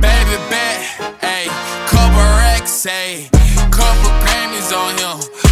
Baby bet, ayy, couple racks, ayy, couple Grammys on him.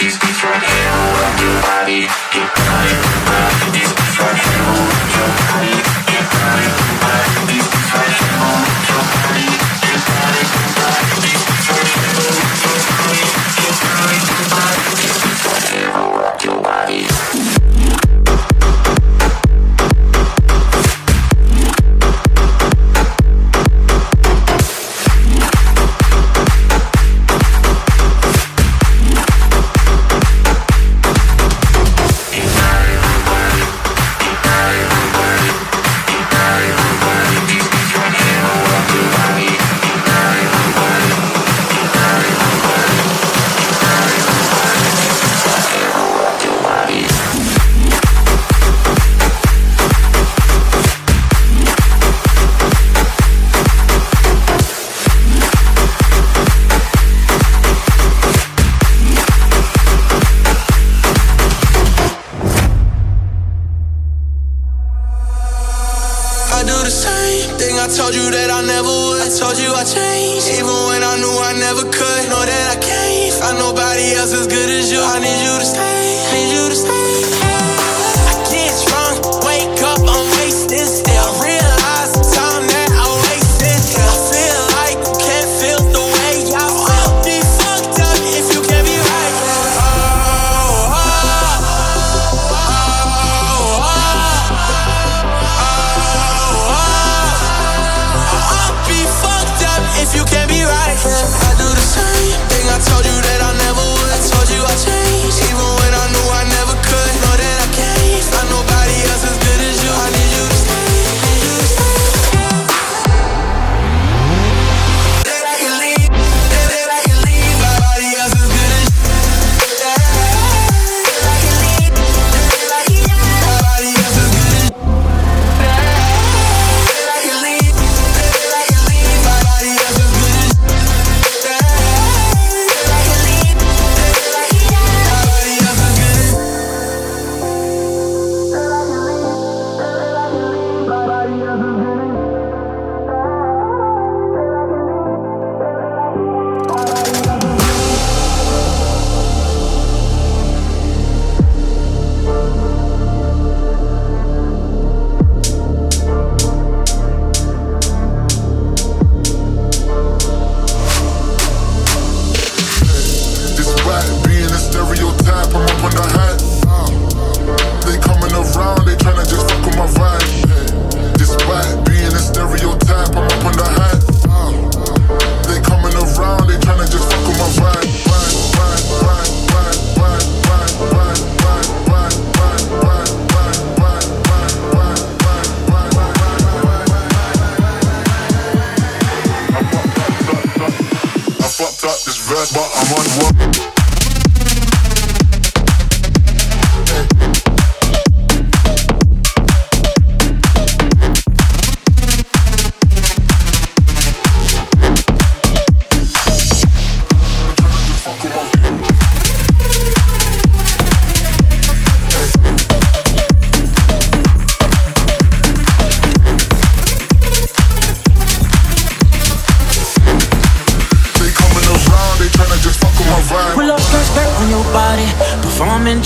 These beats right here, your body, your body, your body. These beats right here, your body.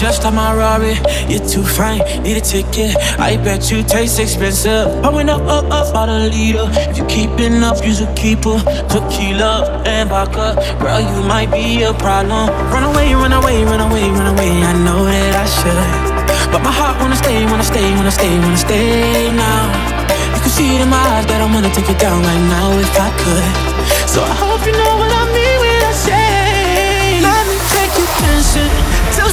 Just on my Rari. You're too fine, need a ticket. I bet you taste expensive. Pouring up, up, up, about a leader. If you keeping up, you's a keeper. Tequila and vodka, girl, you might be a problem. Run away, run away, run away, run away. I know that I should, but my heart wanna stay, wanna stay, wanna stay, wanna stay now. You can see it in my eyes that I wanna take it down right now if I could. So I hope you know what I mean when I say, let me take you dancing.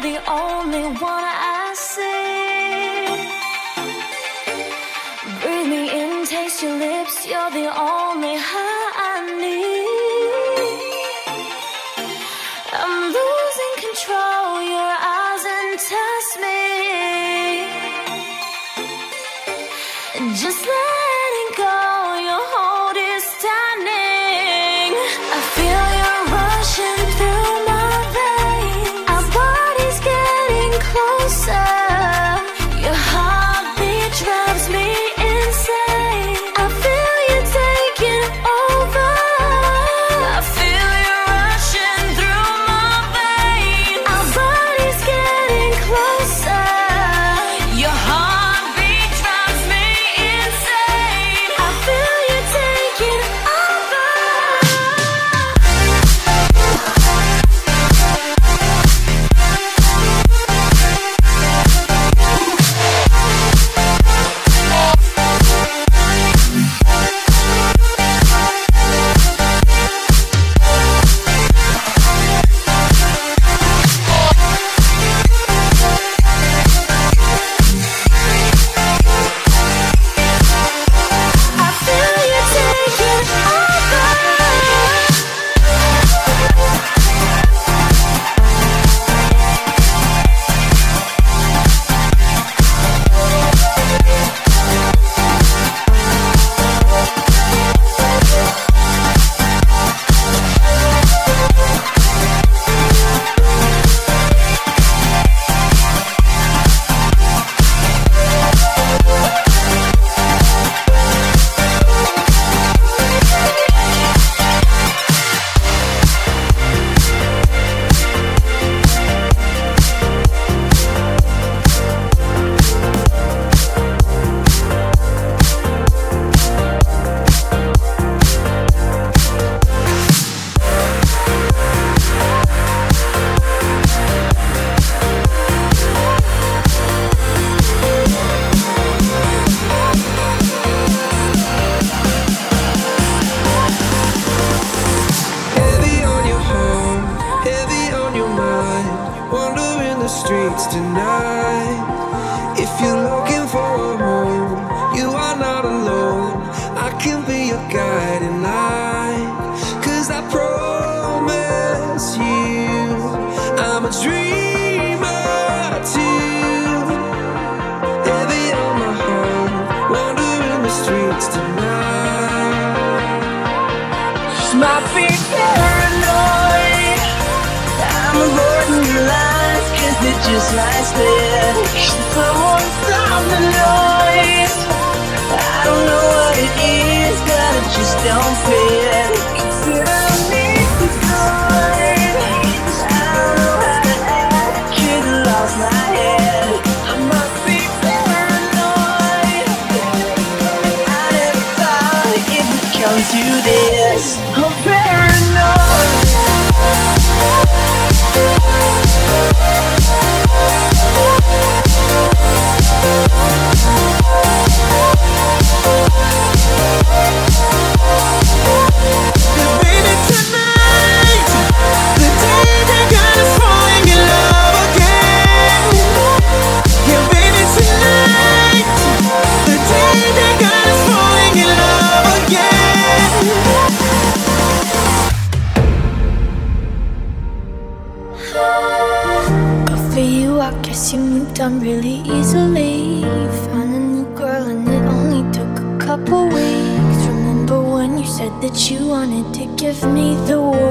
Just letting go, your I'm really easily Found a new girl and it only took a couple weeks. Remember when you said that you wanted to give me the world?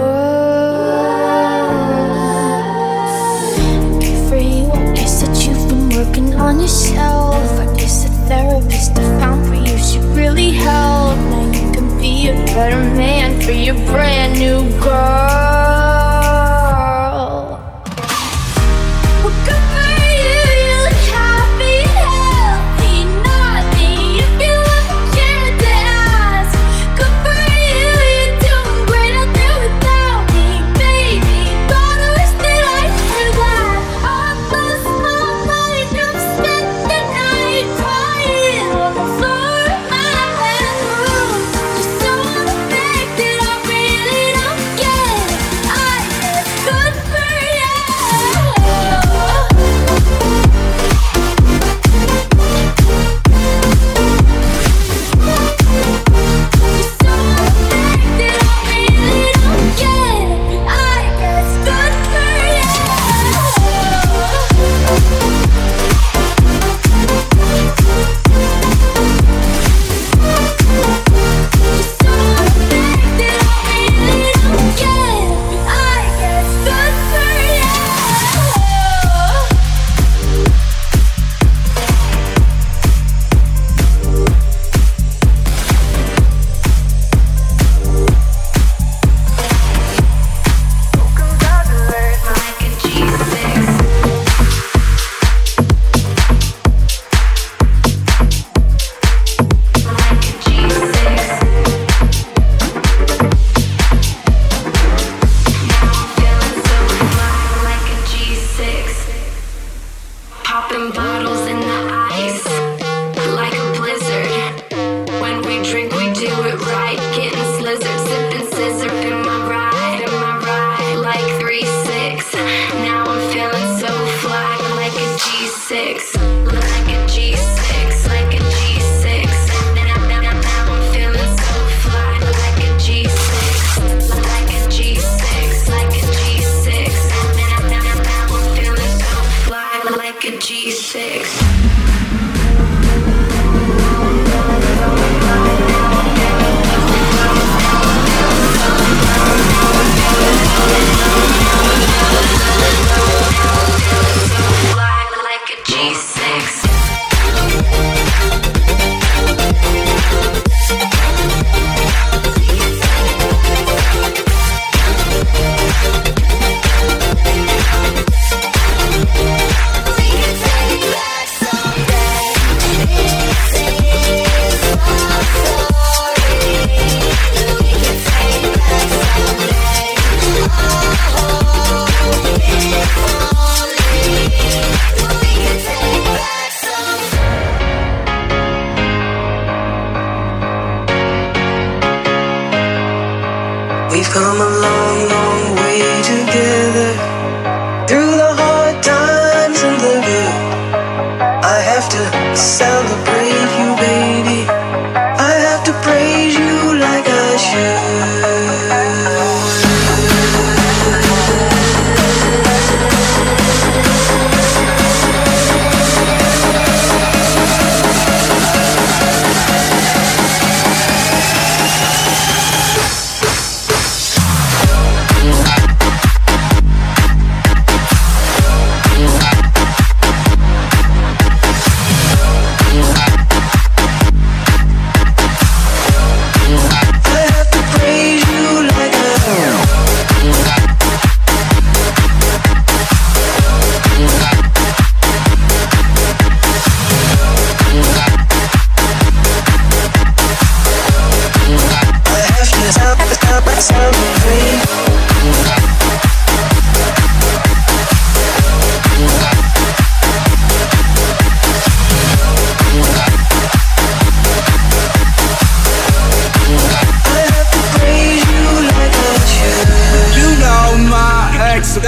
Good for you, I guess that you've been working on yourself. I guess the therapist I found for you, should really help. Now you can be a better man for your brand new girl. Peace.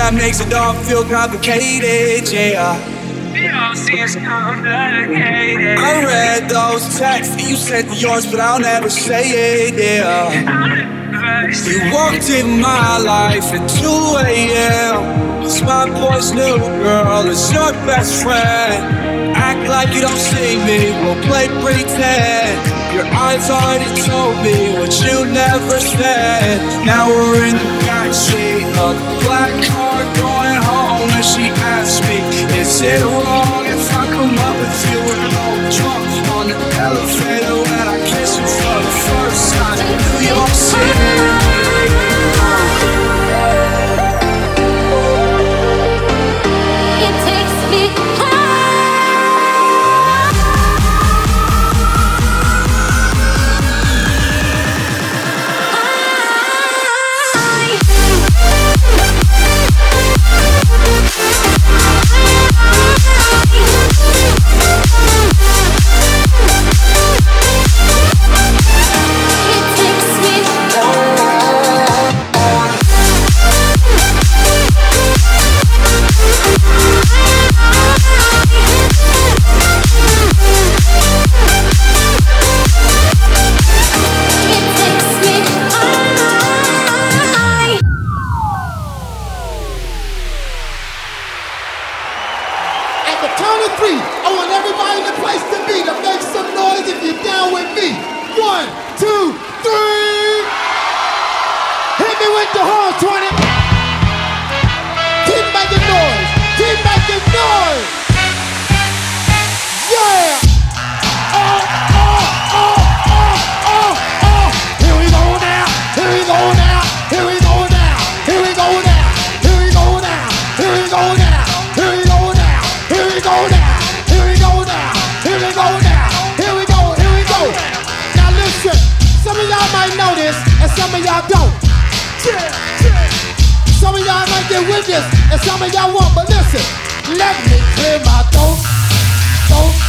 That makes it all feel complicated, yeah. It all seems complicated. I read those texts that you sent to yours, but I'll never say it, yeah. You walked in my life at 2 a.m. It's my boy's new girl, it's your best friend. Act like you don't see me, we'll play pretend. Your eyes already told me what you never said. Now we're in of the black car going home, and she asked me, Is it wrong if I come up with you and no drunk on the elevator when I kiss you for the first time in New York City? This, and some of y'all won't. But listen, let me clear my throat. Throat.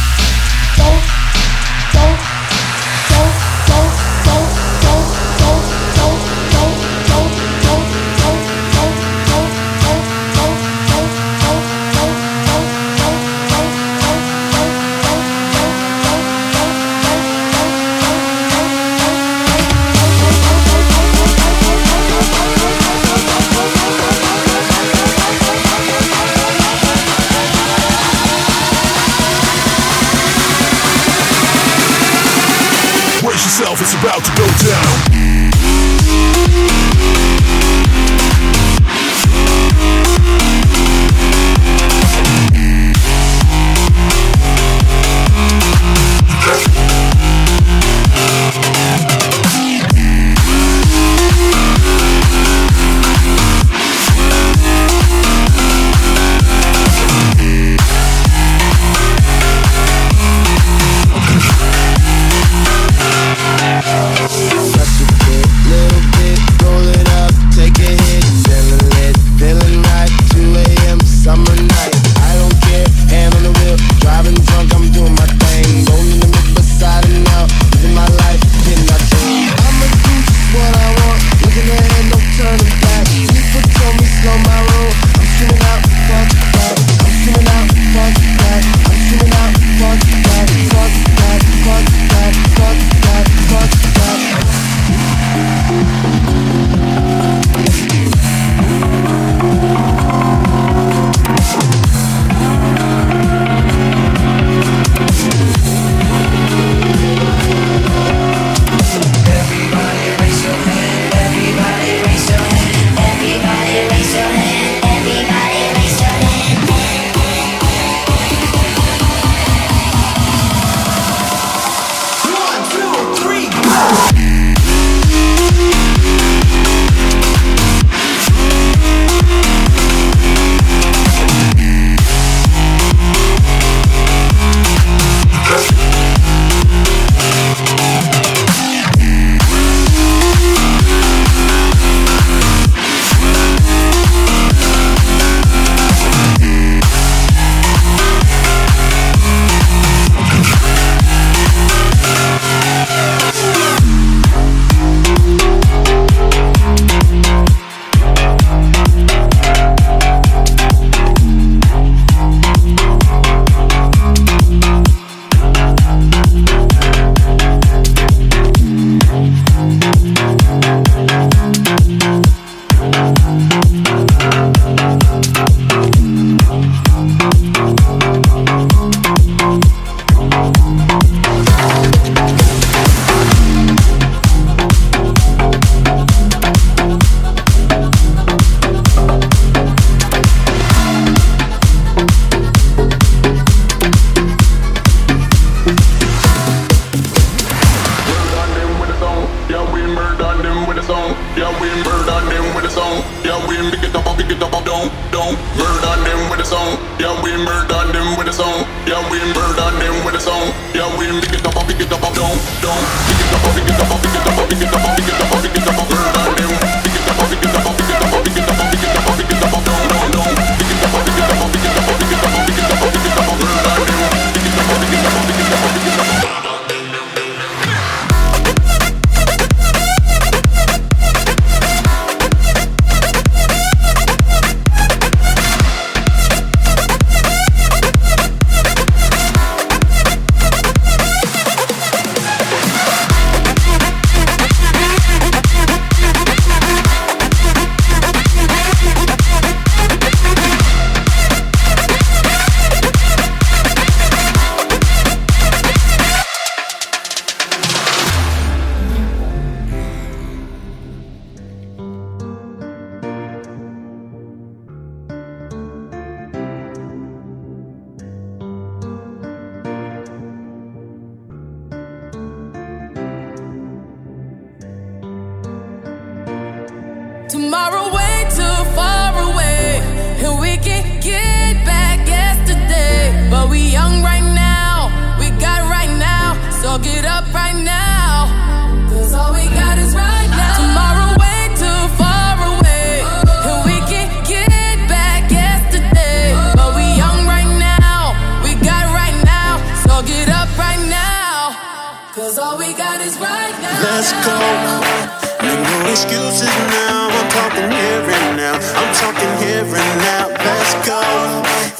excuses now. I'm talking here and now. I'm talking here and now. Let's go.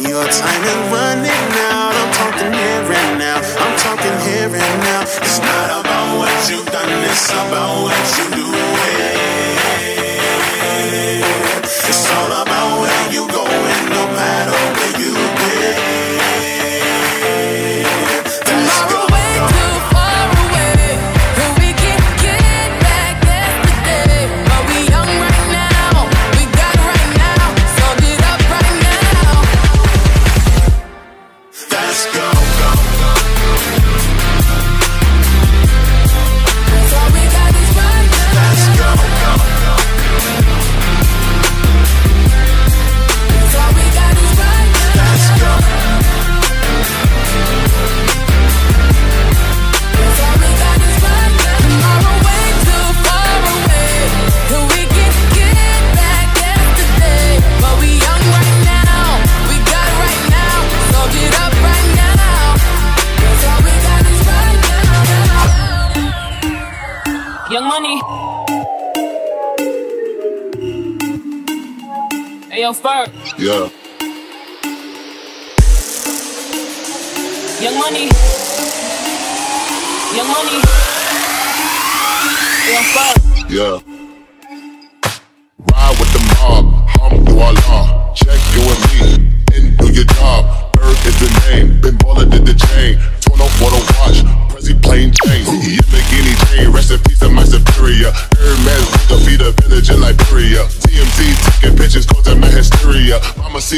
Your time is running out. I'm talking here and now. I'm talking here and now. It's not about what you've done. It's about what you do. It's all about where you go.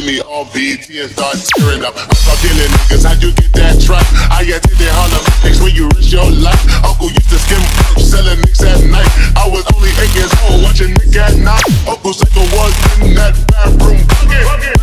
see me on BET and start tearing up. I start killing niggas, how'd you get that truck? I attended Harlem Nights when you risk your life. Uncle used to skim work, selling nicks at night. I was only eight years old, watching Nick at Nite. Uncle Psycho was in that bathroom bucket.